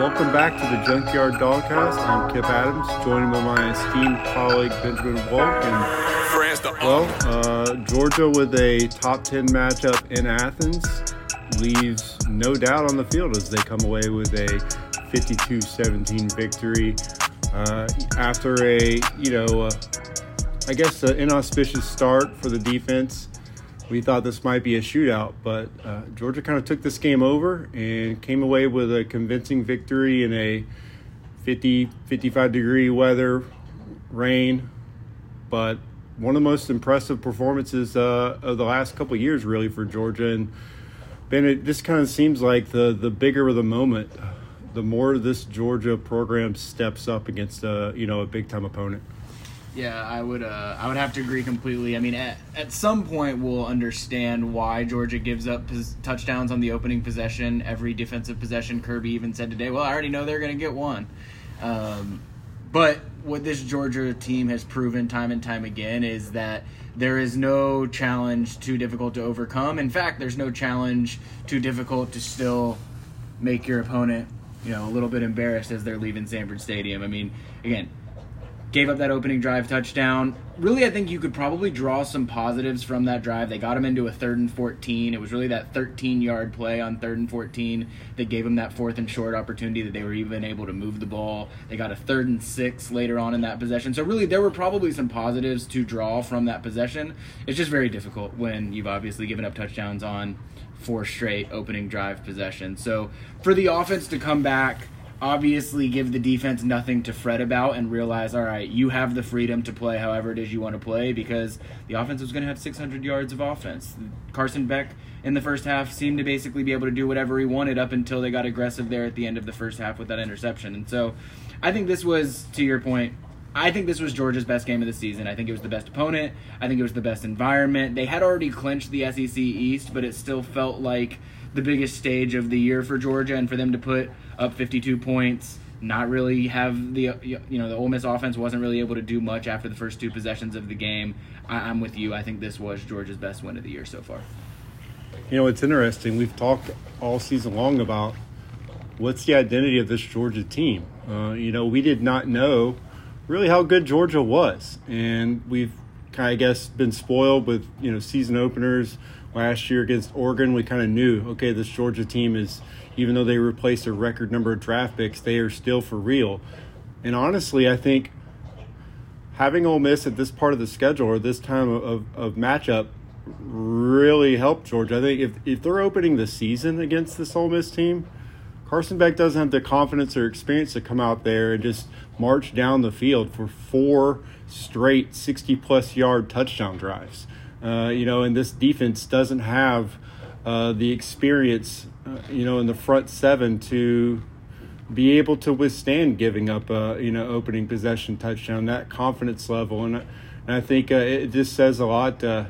Welcome back to the Junkyard Dawgcast. I'm Kipp Adams, joined by my esteemed colleague Benjamin Wolk. And, well, uh, Georgia with a top 10 matchup in Athens leaves no doubt on the field as they come away with a 52 17 victory uh, after a, you know, uh, I guess an inauspicious start for the defense we thought this might be a shootout, but uh, Georgia kind of took this game over and came away with a convincing victory in a 50, 55 degree weather, rain, but one of the most impressive performances uh, of the last couple years, really, for Georgia. And Ben, it just kind of seems like the the bigger the moment, the more this Georgia program steps up against a you know a big time opponent. Yeah, I would. Uh, I would have to agree completely. I mean, at, at some point, we'll understand why Georgia gives up pos- touchdowns on the opening possession, every defensive possession. Kirby even said today, "Well, I already know they're going to get one." Um, but what this Georgia team has proven time and time again is that there is no challenge too difficult to overcome. In fact, there's no challenge too difficult to still make your opponent, you know, a little bit embarrassed as they're leaving Sanford Stadium. I mean, again, gave up that opening drive touchdown. Really, I think you could probably draw some positives from that drive. They got him into a third and 14. It was really that 13 yard play on third and 14 that gave them that fourth and short opportunity that they were even able to move the ball. They got a third and six later on in that possession. So, really, there were probably some positives to draw from that possession. It's just very difficult when you've obviously given up touchdowns on four straight opening drive possessions. So, for the offense to come back, obviously give the defense nothing to fret about and realize, all right, you have the freedom to play however it is you want to play because the offense was going to have 600 yards of offense. Carson Beck in the first half seemed to basically be able to do whatever he wanted up until they got aggressive there at the end of the first half with that interception. And so I think this was, to your point, I think this was Georgia's best game of the season. I think it was the best opponent. I think it was the best environment. They had already clinched the SEC East, but it still felt like the biggest stage of the year for Georgia, and for them to put up 52 points, not really have the you know the Ole Miss offense wasn't really able to do much after the first two possessions of the game. I, am with you. I think this was Georgia's best win of the year so far. You know, it's interesting. We've talked all season long about what's the identity of this Georgia team. Uh, you know, we did not know really how good Georgia was, and we've I guess, been spoiled with you know season openers last year against Oregon. We kind of knew, okay, this Georgia team is even though they replaced a record number of draft picks, they are still for real. And honestly, I think having Ole Miss at this part of the schedule or this time of, of matchup really helped Georgia. I think if, if they're opening the season against this Ole Miss team, Carson Beck doesn't have the confidence or experience to come out there and just march down the field for four straight 60 plus yard touchdown drives. Uh, you know, and this defense doesn't have uh, the experience uh, you know, in the front seven to be able to withstand giving up a you know opening possession touchdown. That confidence level, and, and I think uh, it just says a lot. Uh,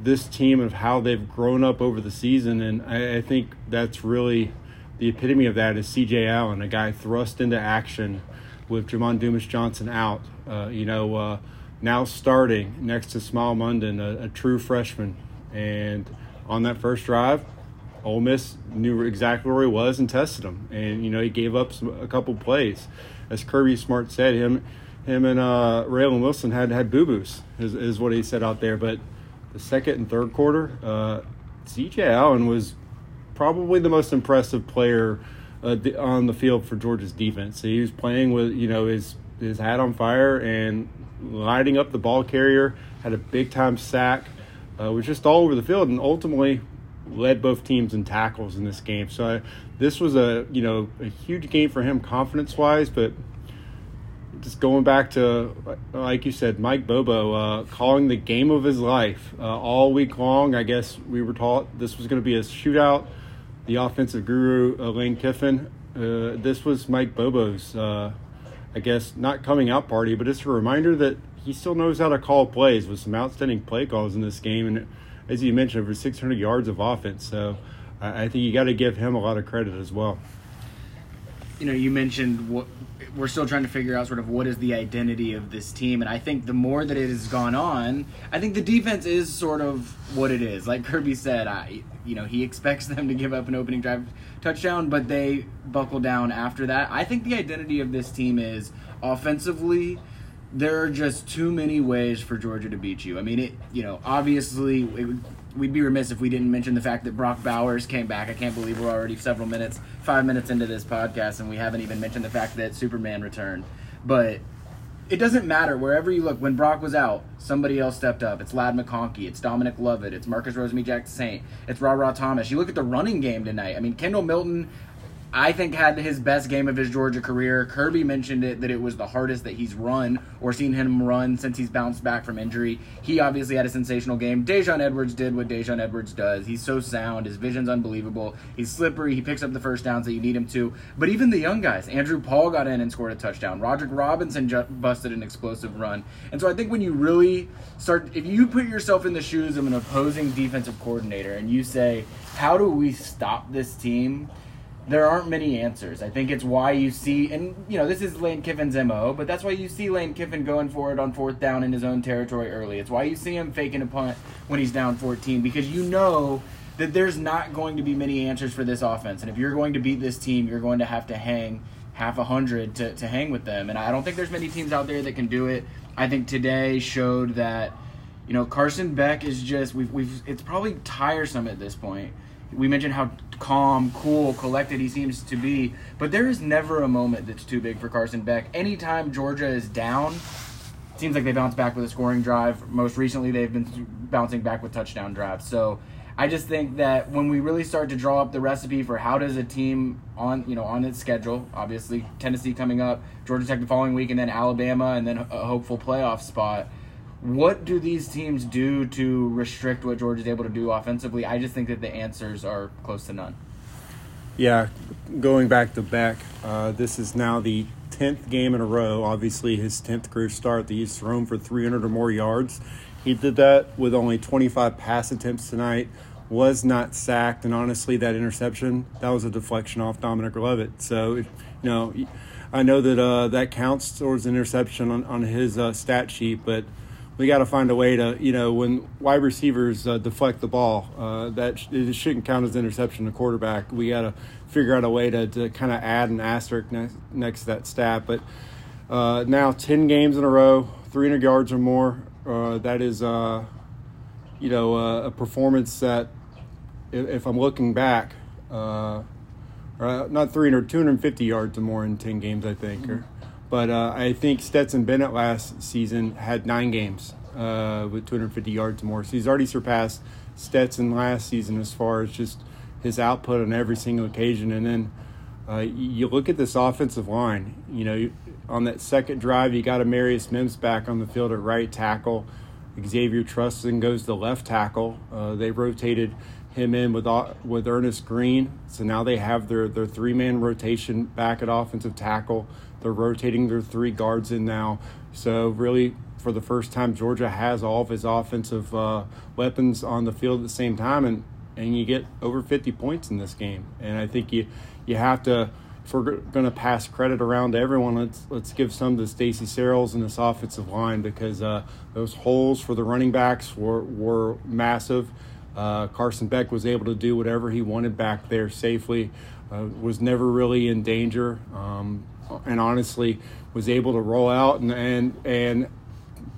this team of how they've grown up over the season, and I, I think that's really the epitome of that is C.J. Allen, a guy thrust into action with Jamon Dumas Johnson out. Uh, you know, uh, now starting next to Smael Mondon, a, a true freshman, and on that first drive, Ole Miss knew exactly where he was and tested him, and you know he gave up some, a couple plays. As Kirby Smart said, him him and uh, Raylen Wilson had had boo boos, is, is what he said out there. But the second and third quarter, uh, C.J. Allen was probably the most impressive player uh, on the field for Georgia's defense. He was playing with you know his his hat on fire and lighting up the ball carrier. Had a big time sack. Uh, was just all over the field, and ultimately led both teams in tackles in this game. So I, this was a you know a huge game for him confidence wise, but just going back to, like you said, Mike Bobo uh, calling the game of his life uh, all week long. I guess we were taught this was going to be a shootout. The offensive guru, Lane Kiffin, uh, this was Mike Bobo's, uh, I guess, not coming out party, but it's a reminder that he still knows how to call plays with some outstanding play calls in this game. And as you mentioned, over 600 yards of offense. So I, I think you got to give him a lot of credit as well. You know, you mentioned what we're still trying to figure out sort of what is the identity of this team and i think the more that it has gone on i think the defense is sort of what it is like kirby said i you know he expects them to give up an opening drive touchdown but they buckle down after that i think the identity of this team is offensively there are just too many ways for Georgia to beat you. I mean, it. You know, obviously, would, we'd be remiss if we didn't mention the fact that Brock Bowers came back. I can't believe we're already several minutes, five minutes into this podcast, and we haven't even mentioned the fact that Superman returned. But it doesn't matter wherever you look. When Brock was out, somebody else stepped up. It's Ladd McConkey. It's Dominic Lovett. It's Marcus Rosemy-Jacksaint. It's Rara Thomas. You look at the running game tonight. I mean, Kendall Milton. I think had his best game of his Georgia career. Kirby mentioned it that it was the hardest that he's run or seen him run since he's bounced back from injury. He obviously had a sensational game. Daijun Edwards did what Daijun Edwards does. He's so sound. His vision's unbelievable. He's slippery. He picks up the first downs that you need him to. But even the young guys, Andrew Paul got in and scored a touchdown. Roderick Robinson ju- busted an explosive run. And so I think when you really start, if you put yourself in the shoes of an opposing defensive coordinator and you say, how do we stop this team? There aren't many answers. I think it's why you see, and you know, this is Lane Kiffin's mo, but that's why you see Lane Kiffin going for it on fourth down in his own territory early. It's why you see him faking a punt when he's down 14 because you know that there's not going to be many answers for this offense, and if you're going to beat this team, you're going to have to hang half a hundred to, to hang with them, and I don't think there's many teams out there that can do it. I think today showed that, you know, Carson Beck is just we've we've it's probably tiresome at this point we mentioned how calm, cool, collected he seems to be, but there is never a moment that's too big for Carson Beck. Anytime Georgia is down, seems like they bounce back with a scoring drive. Most recently, they've been bouncing back with touchdown drives. So I just think that when we really start to draw up the recipe for how does a team on you know on its schedule, obviously Tennessee coming up, Georgia Tech the following week, and then Alabama, and then a hopeful playoff spot what do these teams do to restrict what Georgia's able to do offensively? I just think that the answers are close to none. Yeah, going back to Beck, uh, this is now the 10th game in a row. Obviously, his 10th career start that he's thrown for 300 or more yards. He did that with only 25 pass attempts tonight, was not sacked, and honestly, that interception, that was a deflection off Dominic Lovett. So, you know, I know that uh, that counts towards an interception on, on his uh, stat sheet, but – we got to find a way to, you know, when wide receivers uh, deflect the ball, uh, that sh- it shouldn't count as interception to quarterback. We got to figure out a way to, to kind of add an asterisk next, next to that stat. But uh, now 10 games in a row, 300 yards or more. Uh, that is, uh, you know, uh, a performance that, if, if I'm looking back, not 300, 250 yards or more in 10 games, I think. Mm-hmm. Or, but uh, I think Stetson Bennett last season had nine games uh, with 250 yards more. So he's already surpassed Stetson last season as far as just his output on every single occasion. And then uh, you look at this offensive line. You know, on that second drive, you got Amarius Mims back on the field at right tackle. Xavier Trustin goes to left tackle. Uh, they rotated him in with uh, with Earnest Greene, so now they have their their three man rotation back at offensive tackle. They're rotating their three guards in now. So, really, for the first time, Georgia has all of his offensive uh, weapons on the field at the same time, and, and you get over 50 points in this game. And I think you, you have to, if we're going to pass credit around to everyone, let's, let's give some to Stacy Searels and this offensive line because uh, those holes for the running backs were, were massive. Uh, Carson Beck was able to do whatever he wanted back there safely, uh, was never really in danger. Um, and honestly was able to roll out and and, and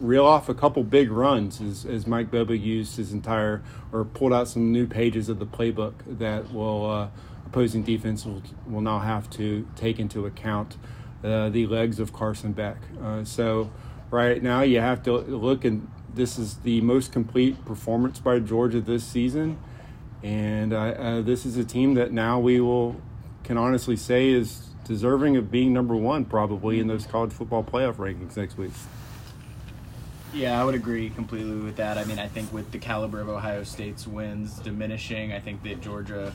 reel off a couple big runs as, as Mike Bobo used his entire or pulled out some new pages of the playbook that will uh, opposing defense will, will now have to take into account uh, the legs of Carson Beck. Uh, so right now you have to look and this is the most complete performance by Georgia this season, and uh, uh, this is a team that now we will can honestly say is deserving of being number one probably in those college football playoff rankings next week. Yeah, I would agree completely with that. I mean, I think with the caliber of Ohio State's wins diminishing, I think that Georgia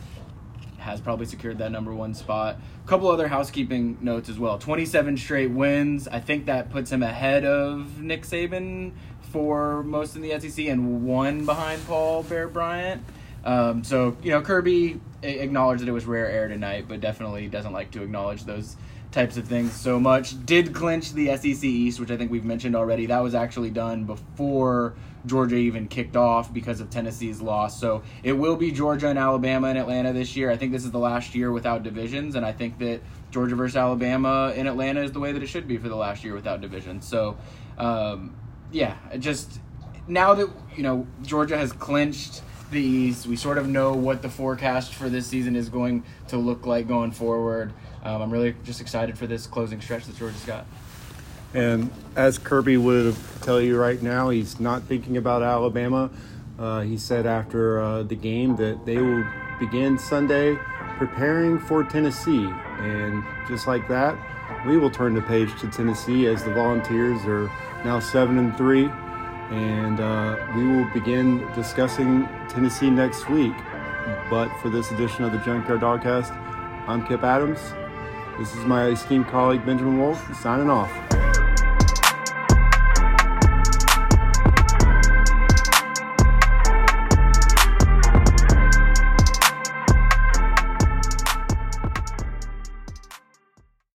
has probably secured that number one spot. A couple other housekeeping notes as well 27 straight wins. I think that puts him ahead of Nick Saban for most in the SEC and one behind Paul Bear Bryant. Um, so, you know, Kirby acknowledged that it was rare air tonight, but definitely doesn't like to acknowledge those types of things so much. Did clinch the SEC East, which I think we've mentioned already. That was actually done before Georgia even kicked off because of Tennessee's loss. So it will be Georgia and Alabama and Atlanta this year. I think this is the last year without divisions, and I think that Georgia versus Alabama in Atlanta is the way that it should be for the last year without divisions. So, um, yeah, just now that you know Georgia has clinched the East, we sort of know what the forecast for this season is going to look like going forward. Um, I'm really just excited for this closing stretch that Georgia's got. And as Kirby would tell you right now, he's not thinking about Alabama. Uh, he said after uh, the game that they will begin Sunday preparing for Tennessee. And just like that, we will turn the page to Tennessee as the Volunteers are now 7 and 3. And uh, we will begin discussing Tennessee next week. But for this edition of the Junkyard Dawgcast, I'm Kipp Adams. This is my esteemed colleague Benjamin Wolk signing off.